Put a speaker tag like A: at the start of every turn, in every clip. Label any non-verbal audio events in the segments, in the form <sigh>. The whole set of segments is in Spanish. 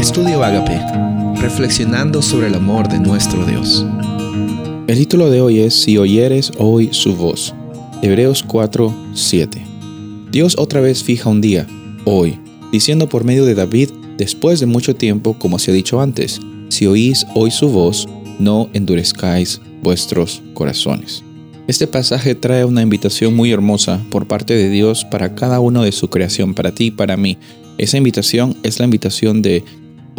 A: Estudio Agape, reflexionando sobre el amor de nuestro Dios.
B: El título de hoy es Si oyeres hoy su voz. Hebreos 4, 7. Dios otra vez fija un día, hoy, diciendo por medio de David, después de mucho tiempo, como se ha dicho antes, si oís hoy su voz, no endurezcáis vuestros corazones. Este pasaje trae una invitación muy hermosa por parte de Dios para cada uno de su creación, para ti y para mí. Esa invitación es la invitación de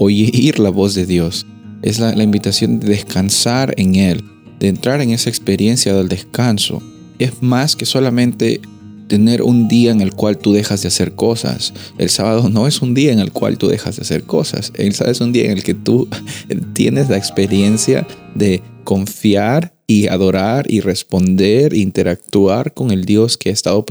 B: oír la voz de Dios. Es la, invitación de descansar en Él, de entrar en esa experiencia del descanso. Es más que solamente tener un día en el cual tú dejas de hacer cosas. El sábado no es un día en el cual tú dejas de hacer cosas. El sábado es un día en el que tú <laughs> tienes la experiencia de confiar y adorar y responder, interactuar con el Dios que ha estado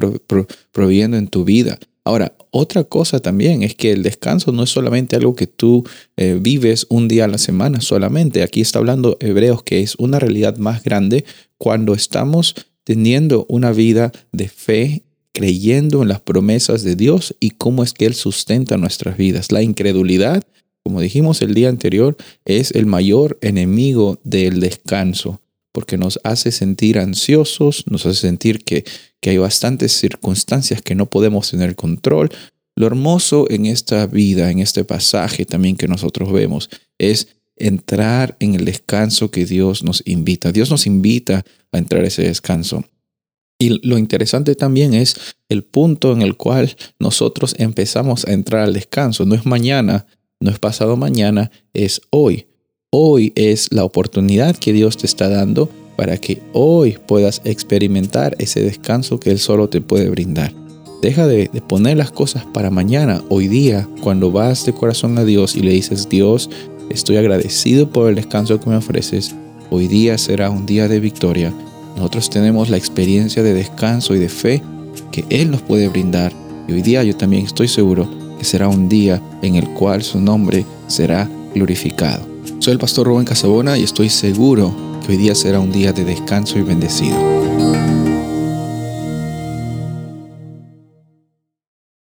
B: proviendo en tu vida. Ahora, otra cosa también es que el descanso no es solamente algo que tú eh, vives un día a la semana solamente. Aquí está hablando Hebreos que es una realidad más grande cuando estamos teniendo una vida de fe, creyendo en las promesas de Dios y cómo es que Él sustenta nuestras vidas. La incredulidad, como dijimos el día anterior, es el mayor enemigo del descanso porque nos hace sentir ansiosos, nos hace sentir que, que hay bastantes circunstancias que no podemos tener control. Lo hermoso en esta vida, en este pasaje también que nosotros vemos, es entrar en el descanso que Dios nos invita. Dios nos invita a entrar a ese descanso. Y lo interesante también es el punto en el cual nosotros empezamos a entrar al descanso. No es mañana, no es pasado mañana, es hoy. Hoy es la oportunidad que Dios te está dando para que hoy puedas experimentar ese descanso que Él solo te puede brindar. Deja de, poner las cosas para mañana, hoy día, cuando vas de corazón a Dios y le dices, Dios, estoy agradecido por el descanso que me ofreces, hoy día será un día de victoria. Nosotros tenemos la experiencia de descanso y de fe que Él nos puede brindar. Y hoy día yo también estoy seguro que será un día en el cual su nombre será glorificado. Soy el pastor Rubén Casabona y estoy seguro hoy día será un día de descanso y bendecido.